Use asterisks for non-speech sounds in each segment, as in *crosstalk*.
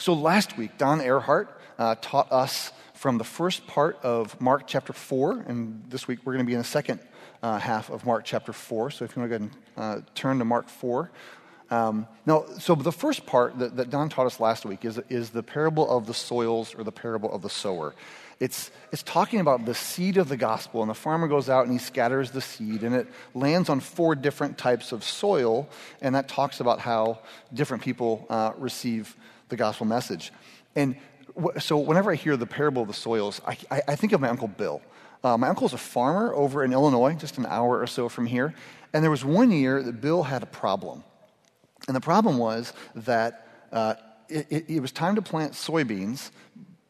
So last week, Don Earhart uh, taught us from the first part of Mark chapter 4, and this week we're going to be in the second uh, half of Mark chapter 4. So if you want to go ahead and uh, turn to Mark 4. Um, now, so the first part that, that Don taught us last week is, is the parable of the soils or the parable of the sower. It's, it's talking about the seed of the gospel, and the farmer goes out and he scatters the seed, and it lands on four different types of soil, and that talks about how different people uh, receive the gospel message. And so whenever I hear the parable of the soils, I, I, I think of my Uncle Bill. Uh, my uncle's a farmer over in Illinois, just an hour or so from here. And there was one year that Bill had a problem. And the problem was that uh, it, it, was time to plant soybeans,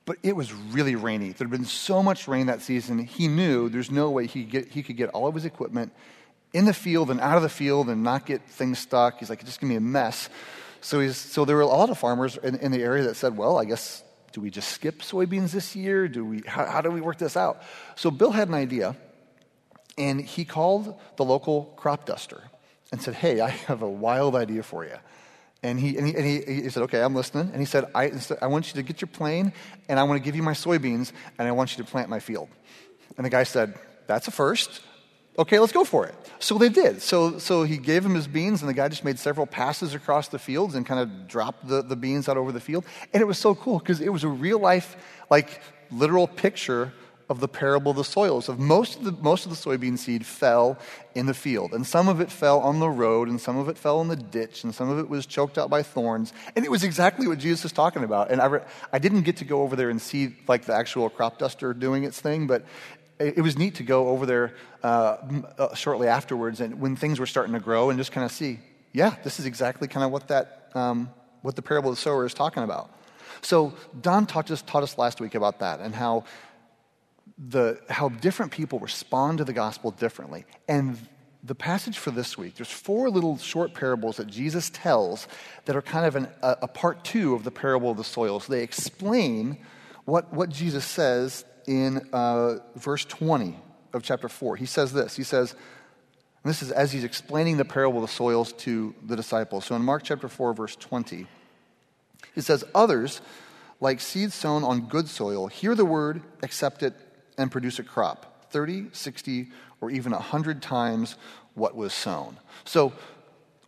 but it was really rainy. There had been so much rain that season, he knew there's no way he get, he could get all of his equipment in the field and out of the field and not get things stuck. He's like, it's just going to be a mess. So, so there were a lot of farmers in, in, the area that said, well, I guess, do we just skip soybeans this year? Do we, how, how do we work this out? So Bill had an idea, and he called the local crop duster and said, hey, I have a wild idea for you. And he, and he, and he, he said, okay, I'm listening. And he said I, I want you to get your plane, and I want to give you my soybeans, and I want you to plant my field. And the guy said, that's a first okay, let's go for it. So they did. So, so he gave him his beans, and the guy just made several passes across the fields and kind of dropped the, the beans out over the field. And it was so cool because it was a real life, like literal picture of the parable of the soils. Of most of the most of the soybean seed fell in the field, and some of it fell on the road, and some of it fell in the ditch, and some of it was choked out by thorns. And it was exactly what Jesus was talking about. And I, re- I didn't get to go over there and see like the actual crop duster doing its thing, but it was neat to go over there uh, uh, shortly afterwards and when things were starting to grow and just kind of see, yeah, this is exactly kind of what that, um, what the parable of the sower is talking about. So Don taught us, taught us last week about that and how the, how different people respond to the gospel differently. And the passage for this week, there's four little short parables that Jesus tells that are kind of an, a, a part two of the parable of the soils. They explain what, what Jesus says in uh, verse 20 of chapter 4. He says this. He says, this is as he's explaining the parable of the soils to the disciples. So in Mark chapter 4, verse 20, he says, Others, like seed sown on good soil, hear the word, accept it, and produce a crop 30, 60, or even 100 times what was sown. So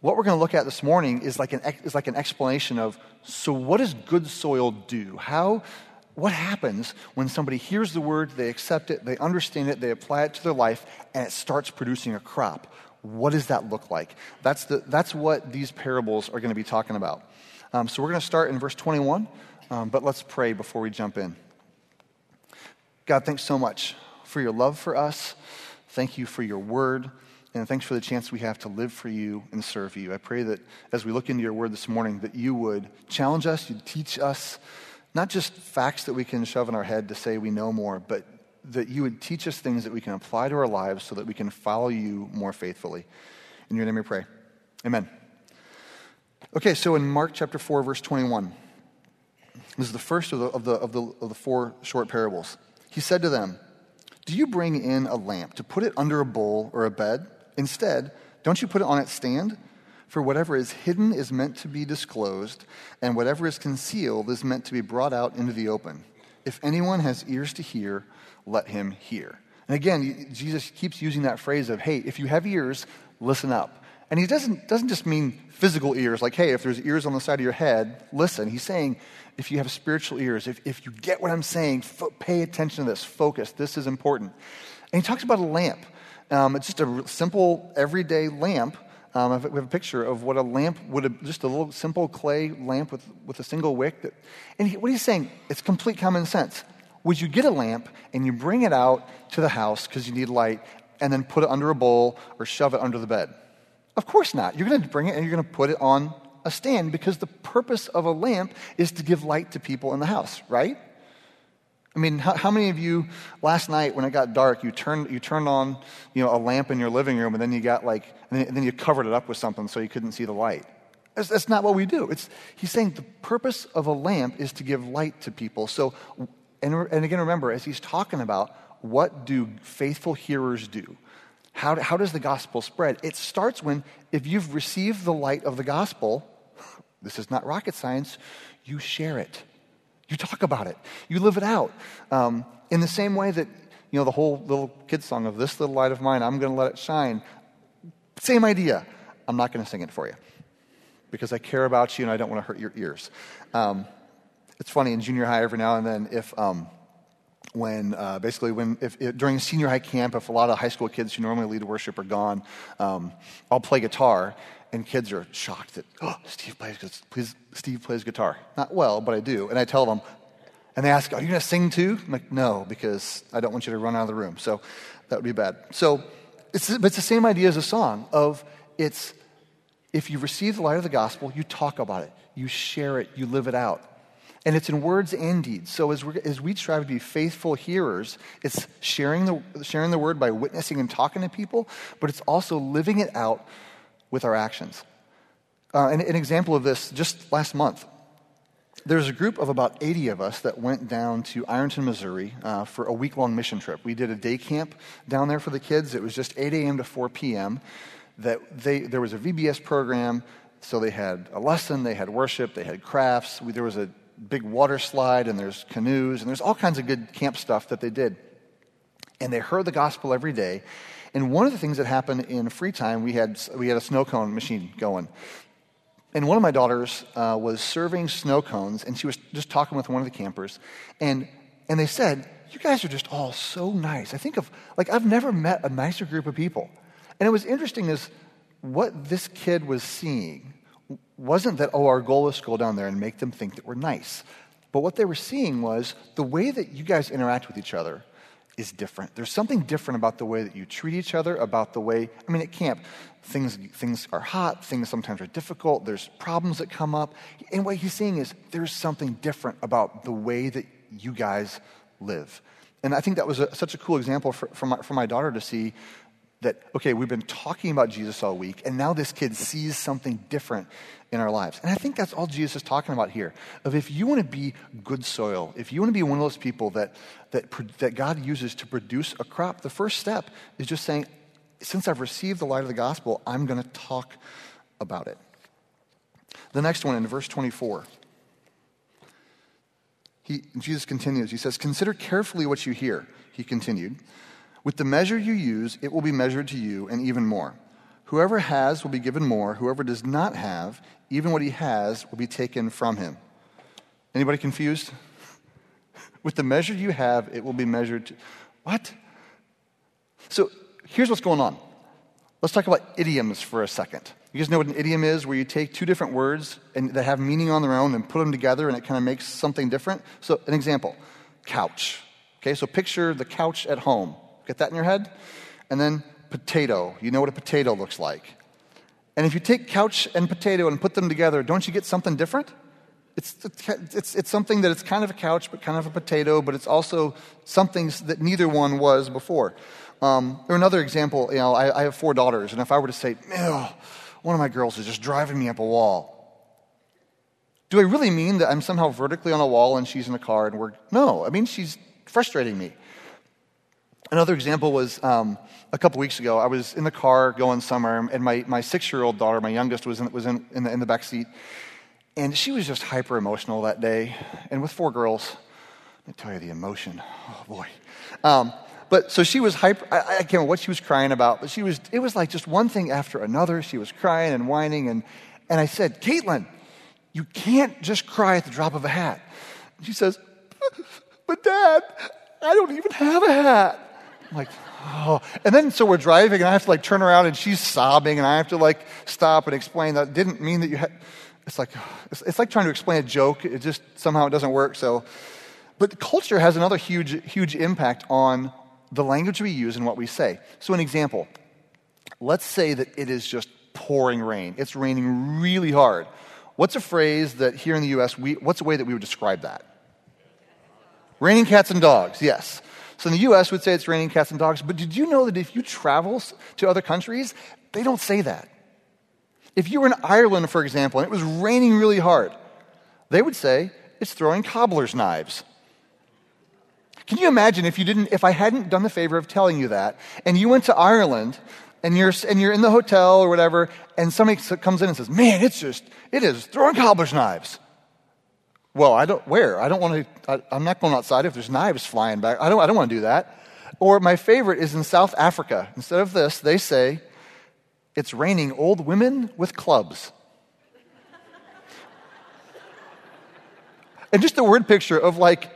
what we're going to look at this morning is like an, is like an explanation of so what does good soil do? How what happens when somebody hears the word, they accept it, they understand it, they apply it to their life, and it starts producing a crop? What does that look like? That's, the, that's what these parables are going to be talking about. Um, so we're going to start in verse 21, um, but let's pray before we jump in. God, thanks so much for your love for us. Thank you for your word. And thanks for the chance we have to live for you and serve you. I pray that as we look into your word this morning, that you would challenge us, you'd teach us, not just facts that we can shove in our head to say we know more, but that you would teach us things that we can apply to our lives so that we can follow you more faithfully. In your name we pray. Amen. Okay, so in Mark chapter 4, verse 21, this is the first of the, of the, of the, of the four short parables. He said to them, Do you bring in a lamp to put it under a bowl or a bed? Instead, don't you put it on its stand? For whatever is hidden is meant to be disclosed, and whatever is concealed is meant to be brought out into the open. If anyone has ears to hear, let him hear. And again, Jesus keeps using that phrase of, hey, if you have ears, listen up. And he doesn't, doesn't just mean physical ears, like, hey, if there's ears on the side of your head, listen. He's saying, if you have spiritual ears, if, if you get what I'm saying, fo- pay attention to this, focus, this is important. And he talks about a lamp. Um, it's just a simple, everyday lamp um, we have a picture of what a lamp would have, just a little simple clay lamp with, with a single wick. That, and he, what he's saying, it's complete common sense. Would you get a lamp and you bring it out to the house because you need light and then put it under a bowl or shove it under the bed? Of course not. You're going to bring it and you're going to put it on a stand because the purpose of a lamp is to give light to people in the house, right? I mean, how, how, many of you last night when it got dark, you turned, you turned on you know, a lamp in your living room and then you got like, and then, and then you covered it up with something so you couldn't see the light? That's, that's not what we do. It's, he's saying the purpose of a lamp is to give light to people. So, and, and again, remember, as he's talking about what do faithful hearers do? How, how does the gospel spread? It starts when, if you've received the light of the gospel, *laughs* This is not rocket science. You share it. You talk about it. You live it out. Um, in the same way that, you know, the whole little kid song of This Little Light of Mine, I'm going to let it shine. Same idea. I'm not going to sing it for you because I care about you and I don't want to hurt your ears. Um, it's funny in junior high every now and then if um, when uh, basically when if, if, during senior high camp if a lot of high school kids who normally lead worship are gone um, i'll play guitar and kids are shocked that oh steve plays please steve plays guitar. Not well but i do. And i tell them and they ask are you going to sing too? I'm like no because i don't want you to run out of the room. So that would be bad. So it's, it's the same idea as a song of it's if you receive the light of the gospel you talk about it. You share it. You live it out and it's in words and deeds. So as, we as we strive to be faithful hearers, it's sharing the, sharing the word by witnessing and talking to people, but it's also living it out with our actions. Uh, and an example of this, just last month, there's a group of about 80 of us that went down to Ironton, Missouri uh, for a week long mission trip. We did a day camp down there for the kids. It was just 8 a.m. to 4 p.m. That they, there was a VBS program, so they had a lesson, they had worship, they had crafts. We, there was a big water slide and there's canoes and there's all kinds of good camp stuff that they did. And they heard the gospel every day. And one of the things that happened in free time, we had, we had a snow cone machine going. And one of my daughters uh, was serving snow cones, and she was just talking with one of the campers. And, and they said, You guys are just all so nice. I think of, like, I've never met a nicer group of people. And it was interesting is what this kid was seeing wasn't that, oh, our goal is to go down there and make them think that we're nice. But what they were seeing was the way that you guys interact with each other is different. There's something different about the way that you treat each other, about the way, I mean, at camp, things, things are hot, things sometimes are difficult, there's problems that come up. And what he's seeing is there's something different about the way that you guys live. And I think that was a, such a cool example for, for, my, for my daughter to see that, okay, we've been talking about Jesus all week, and now this kid sees something different in our lives. And I think that's all Jesus is talking about here. Of if you want to be good soil, if you want to be one of those people that, that, that God uses to produce a crop, the first step is just saying, since I've received the light of the gospel, I'm going to talk about it. The next one in verse 24. He, Jesus continues. He says, Consider carefully what you hear, he continued. With the measure you use, it will be measured to you, and even more. Whoever has will be given more. Whoever does not have, even what he has will be taken from him. Anybody confused? *laughs* With the measure you have, it will be measured to. What? So here's what's going on. Let's talk about idioms for a second. You guys know what an idiom is, where you take two different words and that have meaning on their own and put them together and it kind of makes something different? So, an example couch. Okay, so picture the couch at home. Get that in your head? And then potato. You know what a potato looks like. And if you take couch and potato and put them together, don't you get something different? It's, it's, it's something that it's kind of a couch, but kind of a potato, but it's also something that neither one was before. Um, or another example, you know, I, I, have four daughters, and if I were to say, one of my girls is just driving me up a wall, do I really mean that I'm somehow vertically on a wall and she's in a car and we're. No, I mean she's frustrating me. Another example was um, a couple weeks ago. I was in the car going somewhere, and my, my six year old daughter, my youngest, was in, was in, in, the, in the back seat. And she was just hyper emotional that day. And with four girls, let me tell you the emotion. Oh, boy. Um, but so she was hyper. I, I, can't remember what she was crying about, but she was, it was like just one thing after another. She was crying and whining. And, and I said, Caitlin, you can't just cry at the drop of a hat. She says, But dad, I don't even have a hat. I'm like, oh. And then so we're driving, and I have to like turn around, and she's sobbing, and I have to like stop and explain that didn't mean that you had. It's like it's, it's like trying to explain a joke. It just somehow it doesn't work. So, but culture has another huge huge impact on the language we use and what we say. So, an example. Let's say that it is just pouring rain. It's raining really hard. What's a phrase that here in the U.S. we? What's a way that we would describe that? Raining cats and dogs. Yes. So in the US, we'd say it's raining cats and dogs. But did you know that if you travel to other countries, they don't say that? If you were in Ireland, for example, and it was raining really hard, they would say it's throwing cobbler's knives. Can you imagine if you didn't, if I hadn't done the favor of telling you that, and you went to Ireland and you're, and you're in the hotel or whatever, and somebody comes in and says, Man, it's just, it is throwing cobbler's knives. Well, I don't, where? I don't want to, I, I'm not going outside if there's knives flying back. I don't, I don't want to do that. Or my favorite is in South Africa. Instead of this, they say, It's raining old women with clubs. and just the word picture of like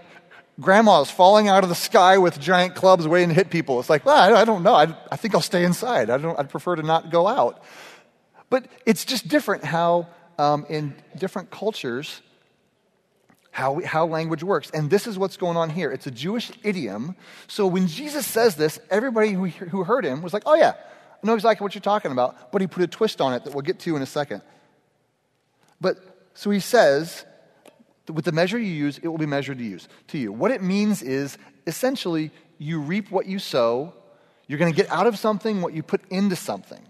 grandmas falling out of the sky with giant clubs waiting to hit people. It's like, well, I, I don't know. I, I, think I'll stay inside. I don't, I'd prefer to not go out. But it's just different how, um, in different cultures, how, how language works. And this is what's going on here. It's a Jewish idiom. So when Jesus says this, everybody who, who heard him was like, oh, yeah, I know exactly what you're talking about. But he put a twist on it that we'll get to in a second. But so he says, with the measure you use, it will be measured to, use, to you. What it means is essentially you reap what you sow. You're going to get out of something what you put into something.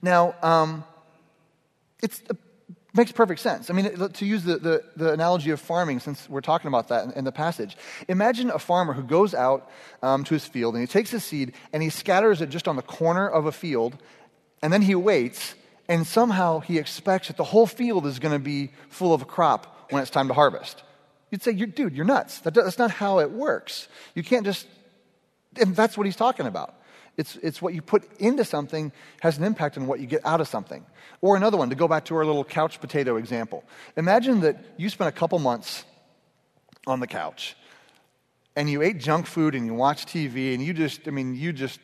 Now, um, it makes perfect sense. I mean, to use the, the, the, analogy of farming, since we're talking about that in, in the passage, imagine a farmer who goes out um, to his field and he takes his seed and he scatters it just on the corner of a field, and then he waits, and somehow he expects that the whole field is going to be full of a crop when it's time to harvest. You'd say, dude, you're nuts. That, that's not how it works. You can't just, and that's what he's talking about. It's, it's what you put into something has an impact on what you get out of something. Or another one, to go back to our little couch potato example. Imagine that you spent a couple months on the couch and you ate junk food and you watched TV and you just, I mean, you just,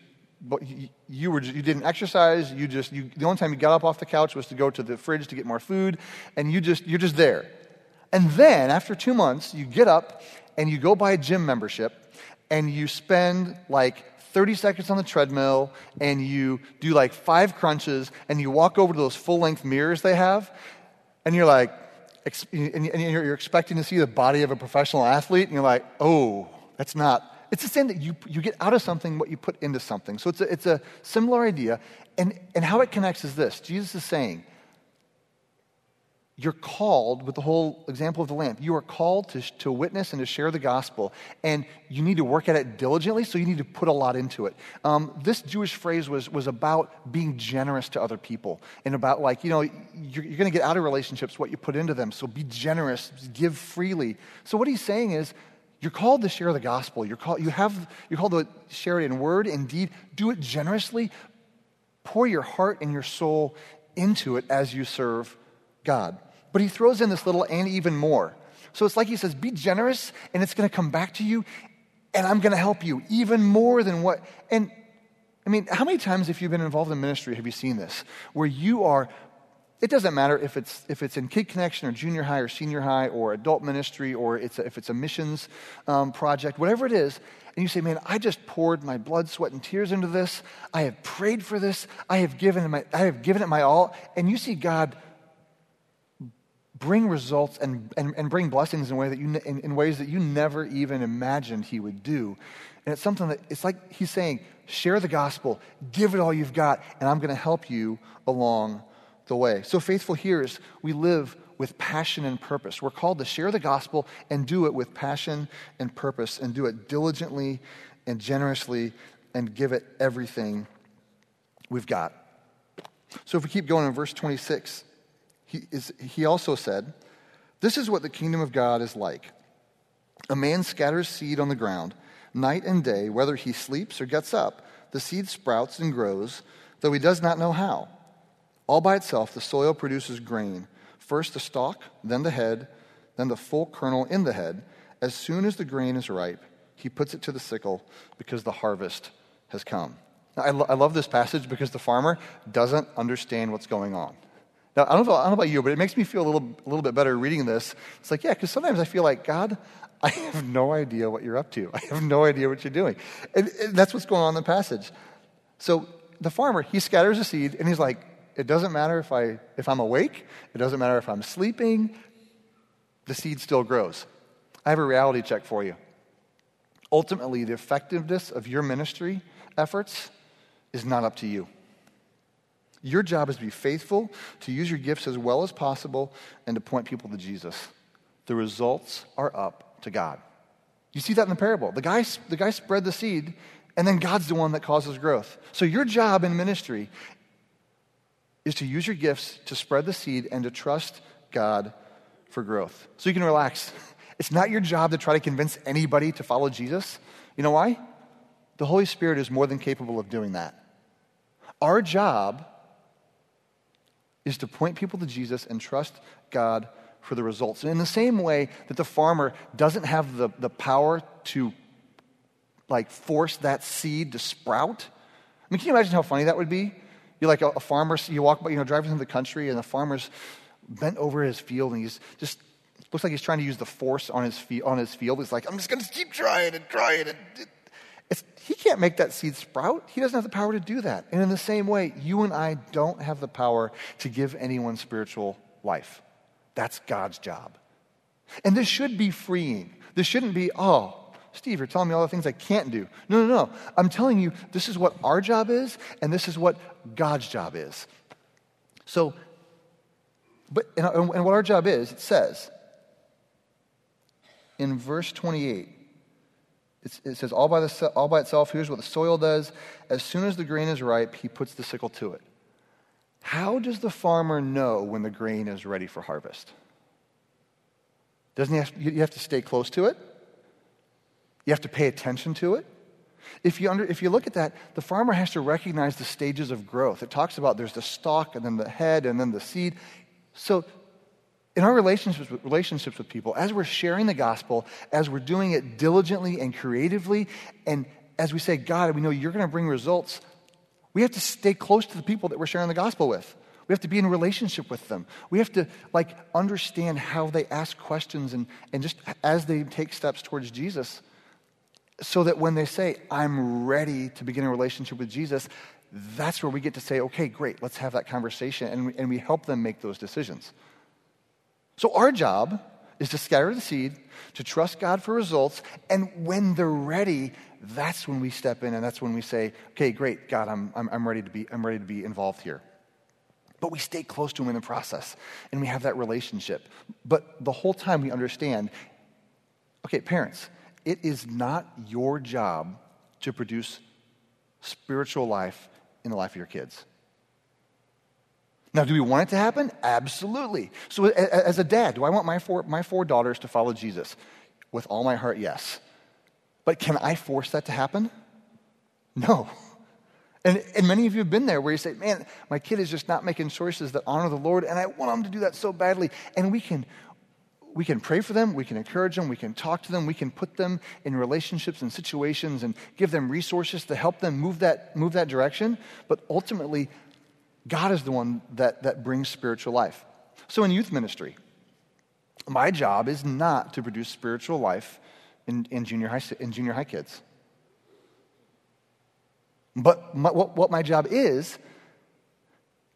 you, were, you didn't exercise. You just, you, the only time you got up off the couch was to go to the fridge to get more food and you just, you're just there. And then, after two months, you get up and you go buy a gym membership and you spend like 30 seconds on the treadmill and you do like five crunches and you walk over to those full length mirrors they have and you're like, and you're expecting to see the body of a professional athlete and you're like, oh, that's not. It's the same that you, you get out of something what you put into something. So it's a, it's a similar idea. And, and how it connects is this Jesus is saying, you're called, with the whole example of the lamp, you are called to, to witness and to share the gospel, and you need to work at it diligently, so you need to put a lot into it. Um, this Jewish phrase was, was about being generous to other people, and about, like, you know, you're, you're going to get out of relationships what you put into them, so be generous, give freely. So, what he's saying is, you're called to share the gospel. You're called, you have, you're called to share it in word and deed. Do it generously. Pour your heart and your soul into it as you serve God. But he throws in this little and even more. So it's like he says, be generous and it's going to come back to you and I'm going to help you even more than what. And I mean, how many times, have you've been involved in ministry, have you seen this? Where you are, it doesn't matter if it's, if it's in Kid Connection or junior high or senior high or adult ministry or it's a, if it's a missions um, project, whatever it is, and you say, man, I just poured my blood, sweat, and tears into this. I have prayed for this. I have given, my, I have given it my all. And you see God bring results and, and, and bring blessings in, way that you, in, in ways that you never even imagined he would do. And it's something that it's like he's saying, share the gospel, give it all you've got, and I'm going to help you along the way. So, faithful hearers, we live with passion and purpose. We're called to share the gospel and do it with passion and purpose, and do it diligently and generously, and give it everything we've got. So, if we keep going in verse 26, he, is, he also said, This is what the kingdom of God is like. A man scatters seed on the ground. Night and day, whether he sleeps or gets up, the seed sprouts and grows, though he does not know how. All by itself, the soil produces grain first the stalk, then the head, then the full kernel in the head. As soon as the grain is ripe, he puts it to the sickle because the harvest has come. I, lo- I love this passage because the farmer doesn't understand what's going on. Now, I don't, know, I don't know about you, but it makes me feel a little, a little bit better reading this. It's like, yeah, because sometimes I feel like, God, *laughs* I have no idea what you're up to. I have no idea what you're doing. And, and that's what's going on in the passage. So the farmer, he scatters a seed, and he's like, it doesn't matter if, I, if I'm awake, it doesn't matter if I'm sleeping, the seed still grows. I have a reality check for you. Ultimately, the effectiveness of your ministry efforts is not up to you. Your job is to be faithful, to use your gifts as well as possible, and to point people to Jesus. The results are up to God. You see that in the parable. The guy, the guy spread the seed, And then God's the one that causes growth. So your job in ministry is to use your gifts to spread the seed and to trust God for growth. So you can relax. *laughs* It's not your job to try to convince anybody to follow Jesus. You know why? The Holy Spirit is more than capable of doing that. Our job is to point people to Jesus and trust God for the results. And in the same way that the farmer doesn't have the, the power to like force that seed to sprout. I mean, can you imagine how funny that would be? You're like a, a farmer, you walk by, you know, driving through the country, and the farmer's bent over his field, and he's just looks like he's trying to use the force on his, fe- on his field. He's like, I'm just going to keep trying and trying. And he can't make that seed sprout. He doesn't have the power to do that. And in the same way, you and I don't have the power to give anyone spiritual life. That's God's job. And this should be freeing. This shouldn't be, oh, Steve, you're telling me all the things I can't do. No, no, no. I'm telling you, this is what our job is, and this is what God's job is. So, but, and, and what our job is, it says in verse 28, it says, all by, the, all by itself, here's what the soil does. As soon as the grain is ripe, he puts the sickle to it. How does the farmer know when the grain is ready for harvest? Doesn't he have, you have to stay close to it? You have to pay attention to it. If you, under, if you look at that, the farmer has to recognize the stages of growth. It talks about there's the stalk and then the head and then the seed. So, in our relationships with, relationships with people, as we're sharing the gospel, as we're doing it diligently and creatively, and as we say, God, we know you're going to bring results, we have to stay close to the people that we're sharing the gospel with. We have to be in relationship with them. We have to like understand how they ask questions and, and just as they take steps towards Jesus, so that when they say, I'm ready to begin a relationship with Jesus, that's where we get to say, okay, great, let's have that conversation. And and we help them make those decisions. So our job is to scatter the seed, to trust God for results, and when they're ready, that's when we step in and that's when we say, okay, great, God, I'm, I'm, I'm, ready, to be, I'm ready to be involved here. But we stay close to Him in the process and we have that relationship. But the whole time we understand, okay, parents, it is not your job to produce spiritual life in the life of your kids. Now, do we want it to happen? Absolutely. So, as a dad, do I want my four, my four daughters to follow Jesus? With all my heart, yes. But can I force that to happen? No. And, and many of you have been there where you say, man, my kid is just not making choices that honor the Lord, and I want them to do that so badly. And we can, we can pray for them, we can encourage them, we can talk to them, we can put them in relationships and situations and give them resources to help them move that, move that direction. But ultimately, God is the one that, that brings spiritual life. So in youth ministry, my job is not to produce spiritual life in, in, junior, high, in junior high kids. But my, what, what my job is,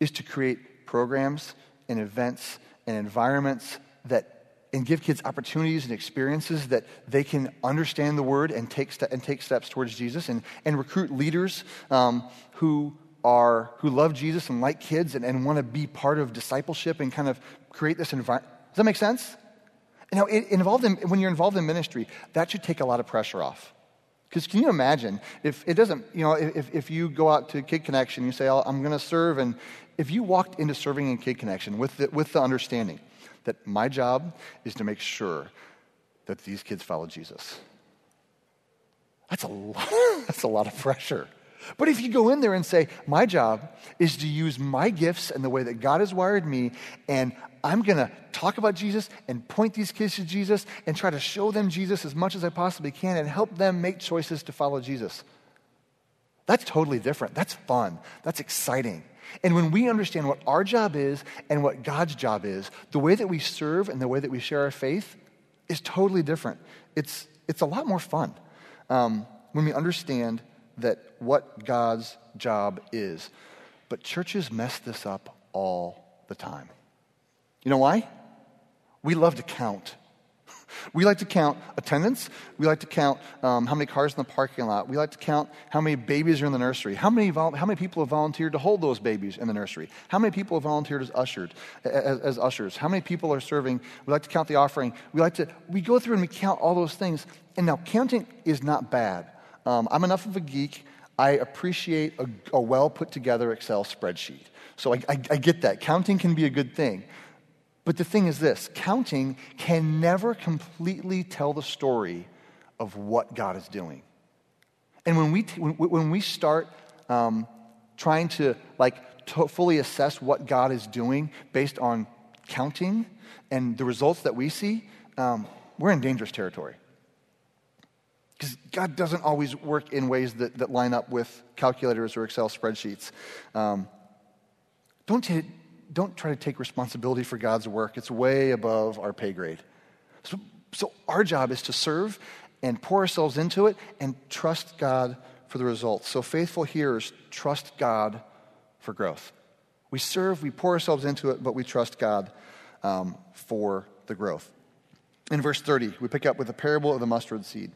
is to create programs and events and environments that and give kids opportunities and experiences that they can understand the word and take, ste- and take steps towards Jesus and, and recruit leaders um, who are who love Jesus and like kids and, and want to be part of discipleship and kind of create this environment. Does that make sense? Now, it, involved in, when you're involved in ministry, that should take a lot of pressure off. Because can you imagine if it doesn't, you know, if, if you go out to Kid Connection, you say, I'm going to serve, and if you walked into serving in Kid Connection with the, with the understanding that my job is to make sure that these kids follow Jesus. That's a lot, *laughs* that's a lot of pressure. But if you go in there and say, My job is to use my gifts and the way that God has wired me, and I'm going to talk about Jesus and point these kids to Jesus and try to show them Jesus as much as I possibly can and help them make choices to follow Jesus. That's totally different. That's fun. That's exciting. And when we understand what our job is and what God's job is, the way that we serve and the way that we share our faith is totally different. It's, it's a lot more fun um, when we understand that what God's job is. But churches mess this up all the time. You know why? We love to count. *laughs* We like to count attendance. We like to count um, how many cars in the parking lot. We like to count how many babies are in the nursery. How many, vol- how many people have volunteered to hold those babies in the nursery? How many people have volunteered as, ushered, as, as ushers? How many people are serving? We like to count the offering. We like to, we go through and we count all those things. And now counting is not bad. Um, I'm enough of a geek. I appreciate a, a well put together Excel spreadsheet. So I, I, I get that. Counting can be a good thing. But the thing is this counting can never completely tell the story of what God is doing. And when we, when, when we start um, trying to like fully assess what God is doing based on counting and the results that we see, um, we're in dangerous territory. Because God doesn't always work in ways that, that line up with calculators or Excel spreadsheets. Um, don't, t- don't try to take responsibility for God's work, it's way above our pay grade. So, so our job is to serve and pour ourselves into it and trust God for the results. So faithful hearers trust God for growth. We serve, we pour ourselves into it, but we trust God um, for the growth. In verse 30, we pick up with the parable of the mustard seed.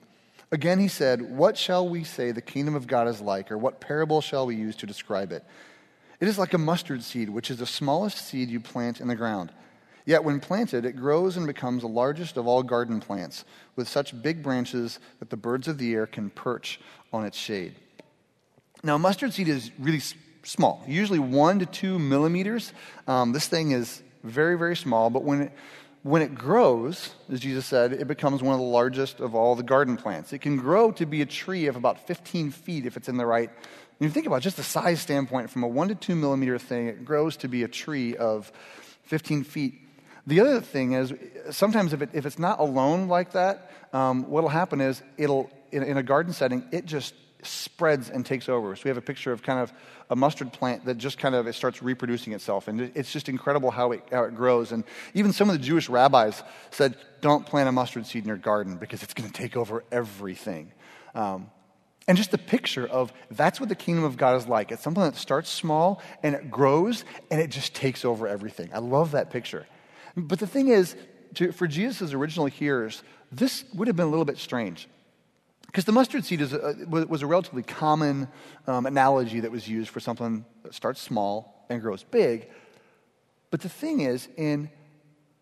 Again, he said, What shall we say the kingdom of God is like, or what parable shall we use to describe it? It is like a mustard seed, which is the smallest seed you plant in the ground. Yet when planted, it grows and becomes the largest of all garden plants, with such big branches that the birds of the air can perch on its shade. Now, mustard seed is really small, usually one to two millimeters. Um, this thing is very, very small, but when it, when it grows, as Jesus said, it becomes one of the largest of all the garden plants. It can grow to be a tree of about 15 feet if it's in the right. When you think about just the size standpoint, from a one to two millimeter thing, it grows to be a tree of 15 feet. The other thing is, sometimes if, it, if it's not alone like that, um, what'll happen is it'll, in, in a garden setting, it just spreads and takes over. So we have a picture of kind of a mustard plant that just kind of it starts reproducing itself, and it's just incredible how it, how it grows. And even some of the Jewish rabbis said, "Don't plant a mustard seed in your garden because it's going to take over everything." Um, and just the picture of that's what the kingdom of God is like. It's something that starts small and it grows and it just takes over everything. I love that picture. But the thing is, to, for Jesus' original hearers, this would have been a little bit strange. Because the mustard seed a, was a relatively common um, analogy that was used for something that starts small and grows big. But the thing is, in,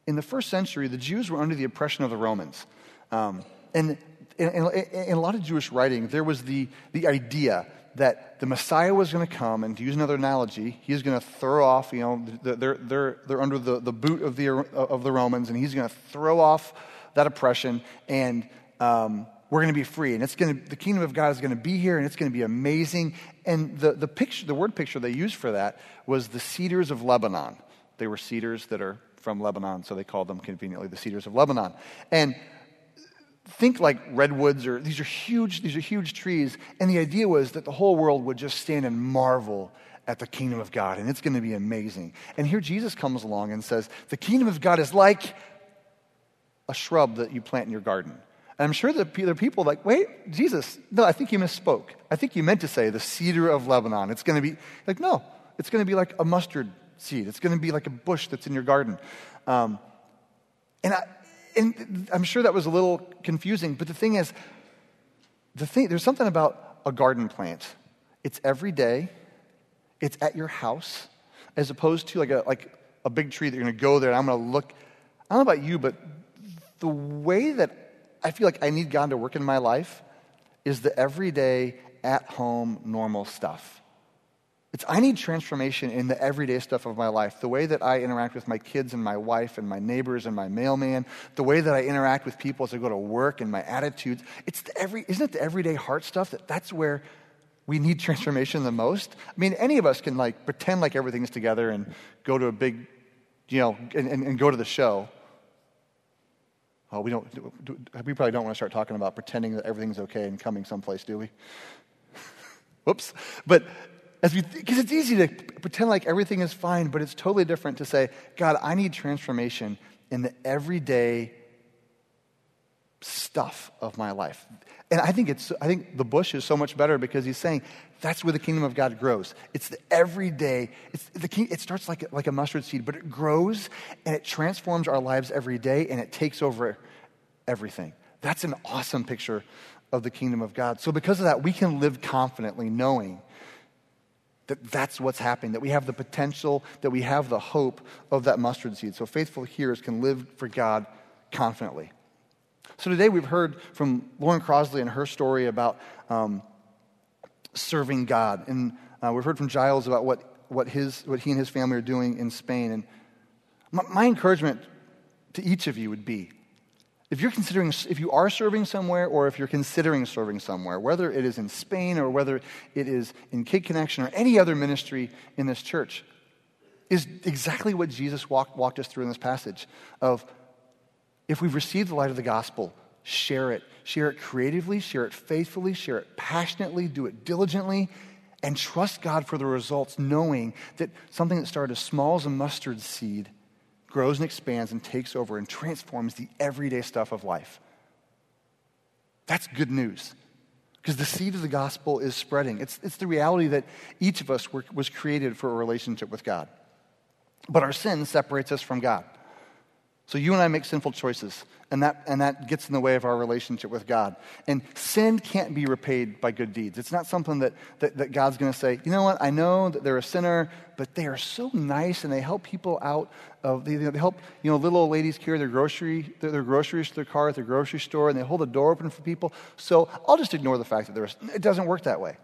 in the first century, the Jews were under the oppression of the Romans. Um, and in, in, in, a lot of Jewish writing, there was the, the idea that the Messiah was going to come, and to use another analogy, he's going to throw off, you know, they're, they're, they're under the, the boot of the, of the Romans, and he's going to throw off that oppression, and um, we're going to be free. And it's going to, the kingdom of God is going to be here, and it's going to be amazing. And the, the picture, the word picture they used for that was the cedars of Lebanon. They were cedars that are from Lebanon, so they called them conveniently the cedars of Lebanon. And think like redwoods or these are huge these are huge trees and the idea was that the whole world would just stand and marvel at the kingdom of god and it's going to be amazing and here jesus comes along and says the kingdom of god is like a shrub that you plant in your garden and i'm sure that there are people like wait jesus no i think you misspoke i think you meant to say the cedar of lebanon it's going to be like no it's going to be like a mustard seed it's going to be like a bush that's in your garden um, and I, and I'm sure that was a little confusing, but the thing is, the thing, there's something about a garden plant. It's every day, it's at your house, as opposed to like a, like a big tree that you're going to go there and I'm going to look. I don't know about you, but the way that I feel like I need God to work in my life is the everyday, at home, normal stuff. It's I need transformation in the everyday stuff of my life. The way that I interact with my kids and my wife and my neighbors and my mailman, the way that I interact with people as I go to work and my attitudes. It's the every isn't it the everyday heart stuff that that's where we need transformation the most? I mean, any of us can like pretend like everything's together and go to a big, you know, and, and, and go to the show. Oh, we don't. We probably don't want to start talking about pretending that everything's okay and coming someplace, do we? *laughs* Whoops. But as we, because it's easy to pretend like everything is fine, but it's totally different to say, God, I need transformation in the everyday stuff of my life. And I think it's I think the bush is so much better because he's saying that's where the kingdom of God grows. It's the everyday. It's the king, it starts like like a mustard seed, but it grows and it transforms our lives every day and it takes over everything. That's an awesome picture of the kingdom of God. So because of that, we can live confidently knowing that that's what's happening, that we have the potential, that we have the hope of that mustard seed. So faithful hearers can live for God confidently. So today we've heard from Lauren Crosley and her story about um, serving God. And uh, we've heard from Giles about what, what, his, what he and his family are doing in Spain. And my, my encouragement to each of you would be if you're considering, if you are serving somewhere or if you're considering serving somewhere, whether it is in Spain or whether it is in Kid Connection or any other ministry in this church, is exactly what Jesus walked, walked us through in this passage of if we've received the light of the gospel, share it. Share it creatively, share it faithfully, share it passionately, do it diligently, and trust God for the results, knowing that something that started as small as a mustard seed grows and expands and takes over and transforms the everyday stuff of life. That's good news. Because the seed of the gospel is spreading. It's, it's the reality that each of us were, was created for a relationship with God. But our sin separates us from God. So you and I make sinful choices, and that, and that gets in the way of our relationship with God. And sin can't be repaid by good deeds. It's not something that, that, that God's going to say, you know what, I know that they're a sinner, but they are so nice and they help people out of, they, they help, you know, little old ladies carry their, grocery, their, their groceries to their car at the grocery store, and they hold the door open for people. So I'll just ignore the fact that they're, it doesn't work that way.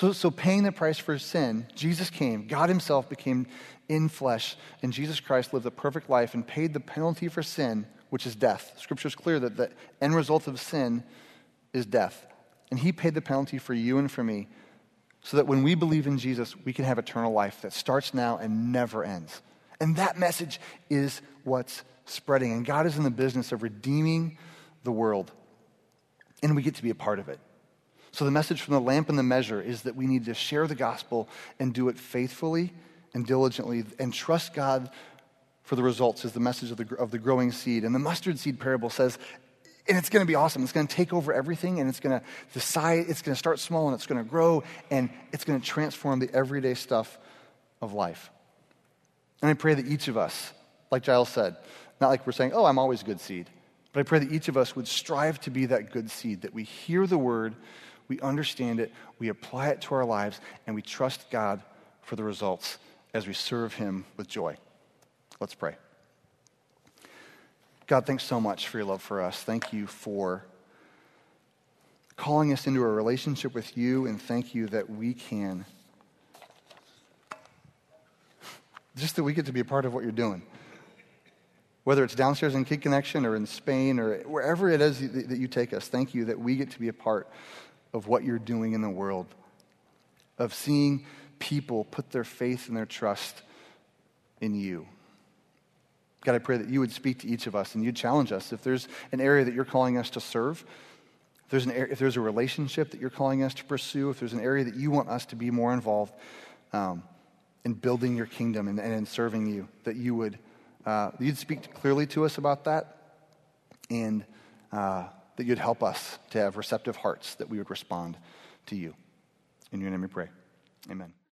So, so, paying the price for sin, Jesus came. God Himself became in flesh, and Jesus Christ lived a perfect life and paid the penalty for sin, which is death. Scripture is clear that the end result of sin is death. And He paid the penalty for you and for me, so that when we believe in Jesus, we can have eternal life that starts now and never ends. And that message is what's spreading. And God is in the business of redeeming the world, and we get to be a part of it. So, the message from the lamp and the measure is that we need to share the gospel and do it faithfully and diligently and trust God for the results, is the message of the, of the growing seed. And the mustard seed parable says, and it's going to be awesome. It's going to take over everything and it's going to decide, it's going to start small and it's going to grow and it's going to transform the everyday stuff of life. And I pray that each of us, like Giles said, not like we're saying, oh, I'm always good seed, but I pray that each of us would strive to be that good seed, that we hear the word, we understand it, we apply it to our lives, and we trust God for the results as we serve Him with joy. Let's pray. God, thanks so much for your love for us. Thank you for calling us into a relationship with you, and thank you that we can, just that we get to be a part of what you're doing. Whether it's downstairs in Kid Connection or in Spain or wherever it is that you take us, thank you that we get to be a part of what you're doing in the world, of seeing people put their faith and their trust in you. God, I pray that you would speak to each of us and you'd challenge us. If there's an area that you're calling us to serve, if there's, an, if there's a relationship that you're calling us to pursue, if there's an area that you want us to be more involved um, in building your kingdom and, and, in serving you, that you would uh, you'd speak clearly to us about that and uh, that you'd help us to have receptive hearts, that we would respond to you. In your name we pray. Amen.